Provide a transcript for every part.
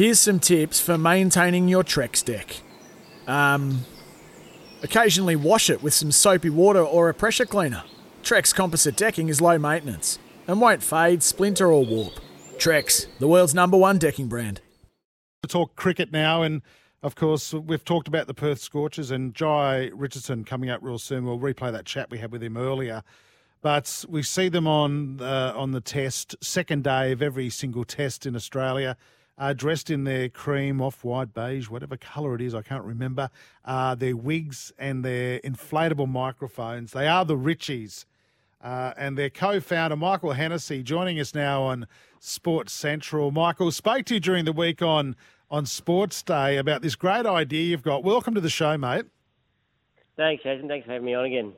Here's some tips for maintaining your Trex deck. Um, occasionally wash it with some soapy water or a pressure cleaner. Trex composite decking is low maintenance and won't fade, splinter, or warp. Trex, the world's number one decking brand. To talk cricket now, and of course, we've talked about the Perth Scorchers and Jhye Richardson coming up real soon. We'll replay that chat we had with him earlier. But we see them on uh, on the test, second day of every single test in Australia uh, dressed in their cream, off white, beige, whatever colour it is, I can't remember, uh, their wigs and their inflatable microphones. They are the Richies. Uh, and their co-founder Michael Hennessy joining us now on Sports Central. Michael spoke to you during the week on on Sports Day about this great idea you've got. Welcome to the show, mate. Thanks, Jason. Thanks for having me on again.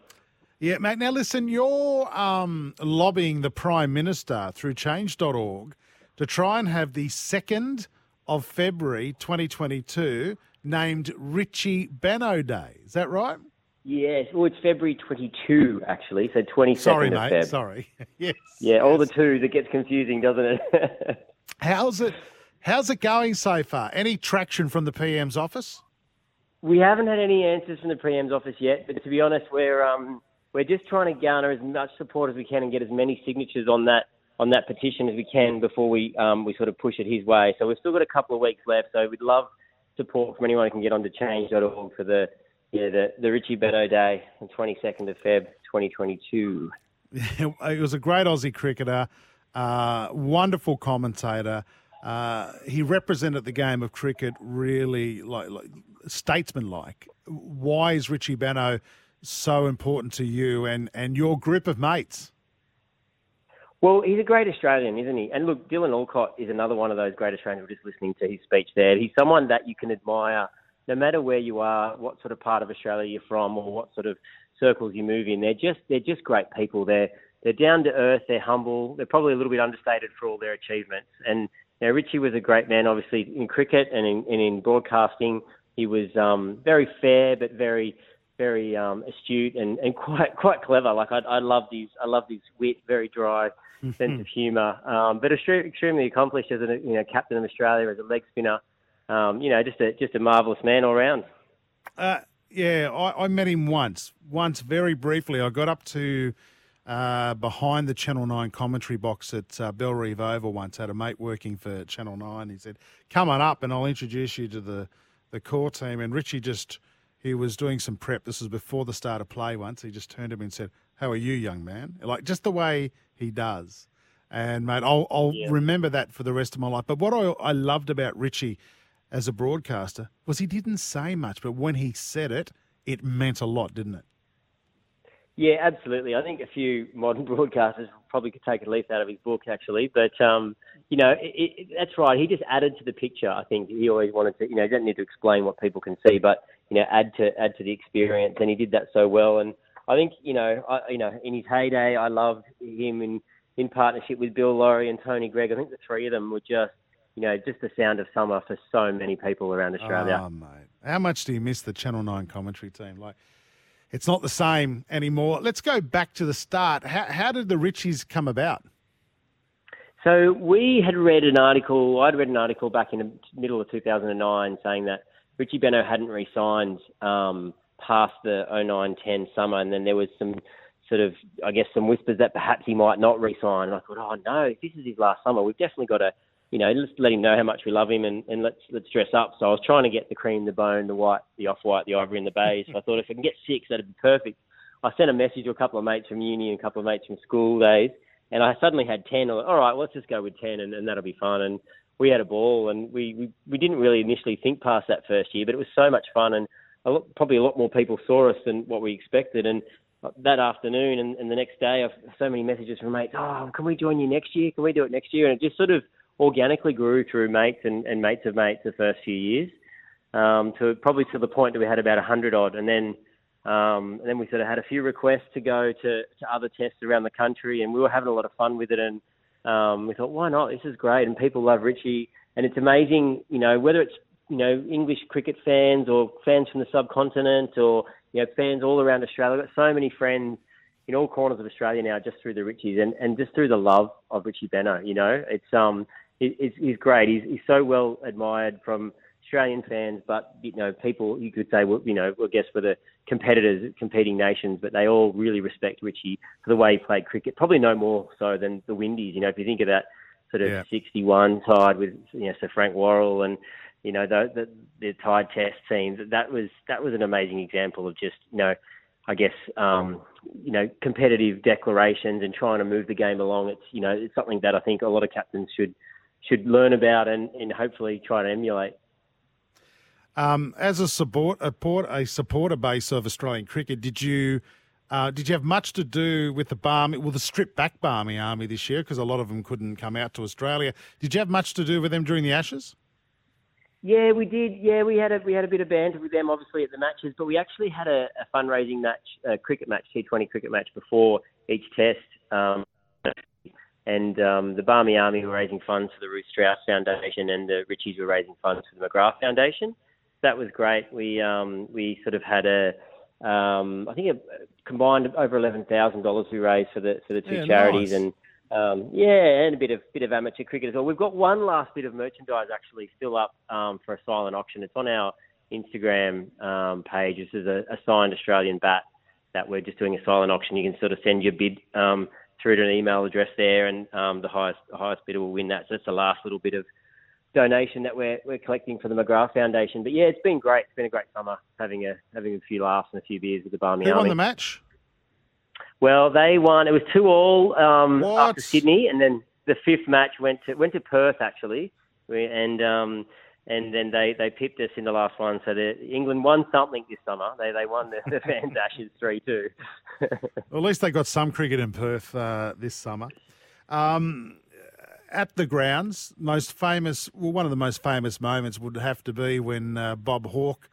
Yeah, mate. Now listen, you're um, lobbying the Prime Minister through Change.org to try and have the 2nd of February 2022 named Richie Benaud Day. Is that right? Yes. Well, it's February 22, actually. So 22nd Sorry, of mate. Feb. Sorry. yes. Yeah, all yes. the two that gets confusing, doesn't it? How's it? How's it going so far? Any traction from the PM's office? we haven't had any answers from the PM's office yet, but to be honest, we're um, we're just trying to garner as much support as we can and get as many signatures on that on that petition as we can before we um, we sort of push it his way. So we've still got a couple of weeks left. So we'd love support from anyone who can get onto change.org for the yeah the the Richie Benaud Day on 22nd of Feb 2022. it was a great Aussie cricketer, uh, wonderful commentator. Uh, he represented the game of cricket really like, like statesman-like. Why is Richie Benaud so important to you and, and your group of mates? Well, he's a great Australian, isn't he? And look, Dylan Alcott is another one of those great Australians. We're just listening to his speech there. He's someone that you can admire no matter where you are, what sort of part of Australia you're from, or what sort of circles you move in. They're just they're just great people. They're they're down to earth. They're humble. They're probably a little bit understated for all their achievements. And you Richie was a great man, obviously in cricket and in, and in broadcasting. He was um, very fair, but very very um, astute and, and quite quite clever. Like I, I loved his I loved his wit, very dry sense of humour, um, but extremely, extremely accomplished as a you know captain of Australia as a leg spinner. Um, you know, just a just a marvellous man all round. Uh, yeah, I, I met him once, once very briefly. I got up to uh, behind the Channel 9 commentary box at uh, Bellerive Oval once. Had a mate working for Channel 9. He said, Come on up and I'll introduce you to the, the core team. And Richie just, he was doing some prep. This was before the start of play once. He just turned to me and said, How are you, young man? Like just the way he does. And, mate, I'll, I'll Yeah. remember that for the rest of my life. But what I, I loved about Richie as a broadcaster was he didn't say much, but when he said it, it meant a lot, didn't it? Yeah, absolutely. I think a few modern broadcasters probably could take a leaf out of his book, actually. But um, you know, it, it, that's right. He just added to the picture. I think he always wanted to. You know, he doesn't need to explain what people can see, but you know, add to add to the experience, and he did that so well. And I think you know, I, you know, in his heyday, I loved him in in partnership with Bill Lawry and Tony Greig. I think the three of them were just. You know, just the sound of summer for so many people around Australia. Oh, mate. How much do you miss the Channel 9 commentary team? Like, it's not the same anymore. Let's go back to the start. How, how did the Richies come about? So we had read an article. I'd read an article back in the middle of 2009 saying that Richie Benaud hadn't re-signed um, past the 09-10 summer, and then there was some sort of, I guess, some whispers that perhaps he might not re-sign. And I thought, oh no, this is his last summer, we've definitely got to, you know, let's let him know how much we love him, and, and let's let's dress up. So I was trying to get the cream, the bone, the white, the off-white, the ivory, and the beige. So I thought if I can get six, that'd be perfect. I sent a message to a couple of mates from uni and a couple of mates from school days, and I suddenly had 10. I was like, All right, let's just go with 10, and, and that'll be fun. And we had a ball, and we, we, we didn't really initially think past that first year, but it was so much fun, and a lot, probably a lot more people saw us than what we expected. And that afternoon and, and the next day, I've so many messages from mates. Oh, can we join you next year? Can we do it next year? And it just sort of organically grew through mates and, and mates of mates the first few years, um, to probably to the point that we had about hundred odd, and then um, and then we sort of had a few requests to go to, to other tests around the country, and we were having a lot of fun with it. And um, we thought, why not? This is great, and people love Richie, and it's amazing, you know, whether it's you know English cricket fans or fans from the subcontinent or you know fans all around Australia. I've got so many friends in all corners of Australia now just through the Richies and, and just through the love of Richie Benaud. You know, it's um he's, he's great. He's, he's so well admired from Australian fans, but you know, people you could say, well, you know, I guess for the competitors, competing nations, but they all really respect Richie for the way he played cricket. Probably no more so than the Windies. You know, if you think of that sort of Yeah. 61 side with you know Sir Frank Worrell and you know the the, the Tied Test teams. That was that was an amazing example of just you know. I guess um, you know competitive declarations and trying to move the game along. It's you know it's something that I think a lot of captains should should learn about and, and hopefully try to emulate. Um, as a support a, port, a supporter base of Australian cricket, did you uh, did you have much to do with the Barmy, well, the stripped back Barmy Army this year because a lot of them couldn't come out to Australia? Did you have much to do with them during the Ashes? Yeah, we did. Yeah, we had a we had a bit of banter with them, obviously at the matches, but we actually had a, a fundraising match, a cricket match, T20 cricket match before each test. Um, and um, the Barmy Army were raising funds for the Ruth Strauss Foundation, and the Richies were raising funds for the McGrath Foundation. That was great. We um, we sort of had a um, I think a combined over eleven thousand dollars we raised for the for the two Yeah, charities, nice. and um, yeah, and a bit of bit of amateur cricket as well. We've got one last bit of merchandise actually still up um, for a silent auction. It's on our Instagram um, page. This is a, a signed Australian bat that we're just doing a silent auction. You can sort of send your bid um, through to an email address there, and um, the highest the highest bidder will win that. So that's the last little bit of donation that we're we're collecting for the McGrath Foundation. But yeah, it's been great. It's been a great summer having a having a few laughs and a few beers with the Barmy Who Army. won the match? Well, they won. It was two all um, What? after Sydney, and then the fifth match went to went to Perth actually, and um, and then they, they pipped us in the last one. So the, England won something this summer. They they won the, the fans Ashes three two. Well, at least they got some cricket in Perth uh, this summer. Um, at the grounds, most famous, well, one of the most famous moments would have to be when uh, Bob Hawke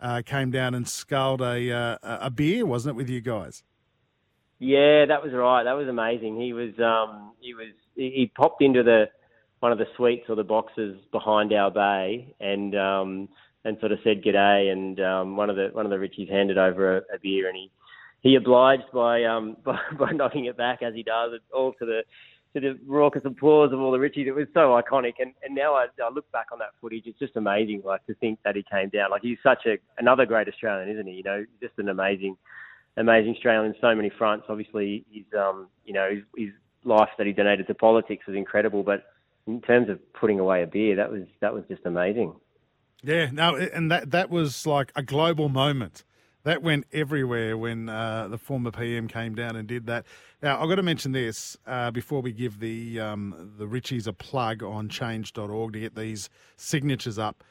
uh, came down and sculled a uh, a beer, wasn't it, with you guys? Yeah, that was right. That was amazing. He was um he was he, popped into the one of the suites or the boxes behind our bay and um and sort of said g'day and um one of the one of the Richies handed over a, a beer and he he obliged by um by, by knocking it back as he does all to the to the raucous applause of all the Richies. It was so iconic and, and now I, I look back on that footage, it's just amazing like to think that he came down. Like he's such a another great Australian, isn't he? You know, just an amazing amazing Australian on so many fronts. Obviously, his um, you know his, his life that he donated to politics was incredible. But in terms of putting away a beer, that was that was just amazing. Yeah, no, and that that was like a global moment. That went everywhere when uh, the former PM came down and did that. Now, I've got to mention this uh, before we give the um, the Richies a plug on change.org to get these signatures up.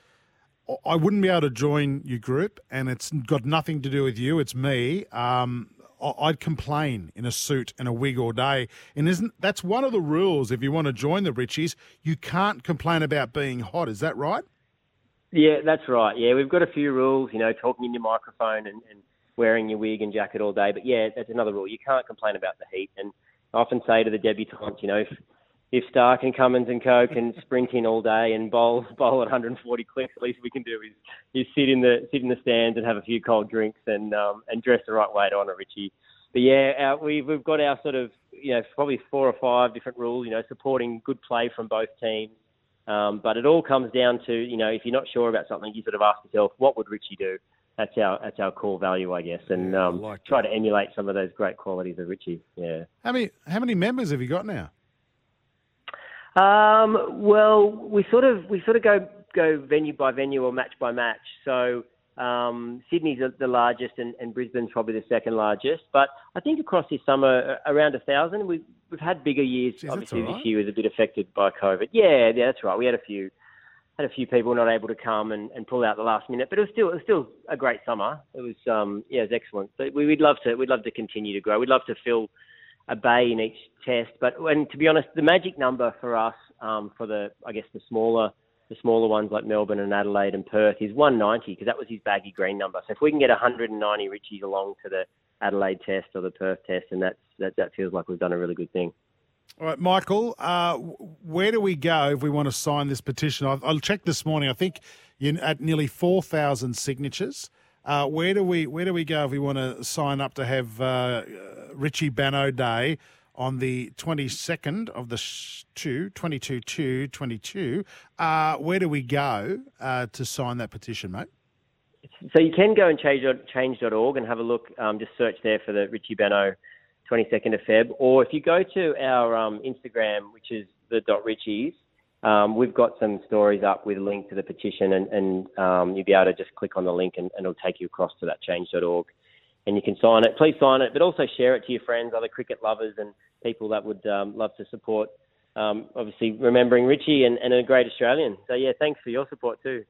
I- wouldn't be able to join your group, and it's got nothing to do with you. It's me. Um, I'd complain in a suit and a wig all day, and isn't that's one of the rules? If you want to join the Richies, you can't complain about being hot. Is that right? Yeah, that's right. Yeah, we've got a few rules. You know, talking in your microphone and, and wearing your wig and jacket all day. But yeah, that's another rule. You can't complain about the heat. And I often say to the debutantes, you know, if if Starc and Cummins and Co can sprint in all day and bowl bowl at 140 clicks, at least we can do is is sit in the sit in the stands and have a few cold drinks and um, and dress the right way to honour Richie. But yeah, our, we've we've got our sort of you know probably four or five different rules. You know, supporting good play from both teams. Um, but it all comes down to you know if you're not sure about something, you sort of ask yourself, what would Richie do? That's our that's our core value, I guess, and um, like try to emulate some of those great qualities of Richie. Yeah. How many how many members have you got now? Um, well, we sort of we sort of go go venue by venue or match by match. So um, Sydney's the- the largest, and, and Brisbane's probably the second largest. But I think across this summer, around a thousand. We've we've had bigger years. That's Obviously, right. this year was a bit affected by COVID. Yeah, yeah, that's right. We had a few had a few people not able to come and, and pull out the last minute, but it was still it was still a great summer. It was um, yeah, it was excellent. But we, we'd love to we'd love to continue to grow. We'd love to fill a bay in each test. But and to be honest, the magic number for us um, for the I guess the smaller the smaller ones like Melbourne and Adelaide and Perth is 190 because that was his baggy green number. So if we can get 190 Richies along to the Adelaide test or the Perth test, and that's that that feels like we've done a really good thing. All right, Michael, uh, where do we go if we want to sign this petition? I'll check this morning. I think you're at nearly four thousand signatures. Uh, where do we where do we go if we want to sign up to have uh, Richie Benaud Day on the 22nd of the sh- 2, 22 2 22. Uh, where do we go uh, to sign that petition, mate? So you can go and change change.org and have a look. Um, just search there for the Richie Benaud 22nd of Feb. Or if you go to our um, Instagram, which is the dot Richies, um, we've got some stories up with a link to the petition, and, and um, you'll be able to just click on the link and, and, it'll take you across to that change.org. And you can sign it. Please sign it, but also share it to your friends, other cricket lovers, and people that would um, love to support. Um, obviously, remembering Richie and, and a great Australian. So, yeah, thanks for your support too.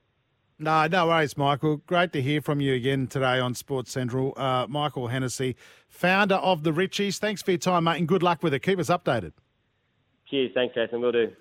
No, no worries, Michael. Great to hear from you again today on Sports Central. Uh, Michael Hennessy, founder of the Richies. Thanks for your time, mate, and good luck with it. Keep us updated. Cheers. Thanks, Jason. We'll do.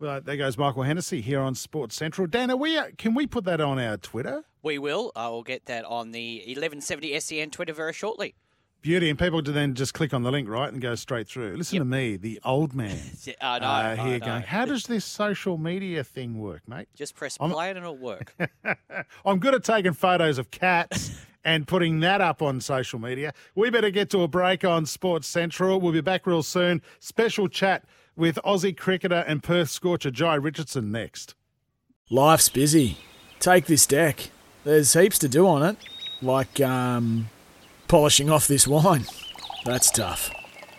Well, there goes Michael Hennessy here on Sports Central. Dan, are we, can we put that on our Twitter? We will. I will get that on the 1170 SEN Twitter very shortly. Beauty, and people to then just click on the link, right, and go straight through. Listen yep. to me, the old man. I know, uh, here I going, how does this social media thing work, mate? Just press play I'm, and it'll work. I'm good at taking photos of cats and putting that up on social media. We better get to a break on Sports Central. We'll be back real soon. Special chat with Aussie cricketer and Perth scorcher Jhye Richardson next. Life's busy. Take this deck. There's heaps to do on it, like um, polishing off this wine. That's tough.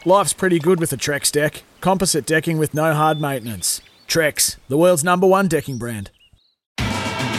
Life's pretty good with a Trex deck. Composite decking with no hard maintenance. Trex, the world's number one decking brand.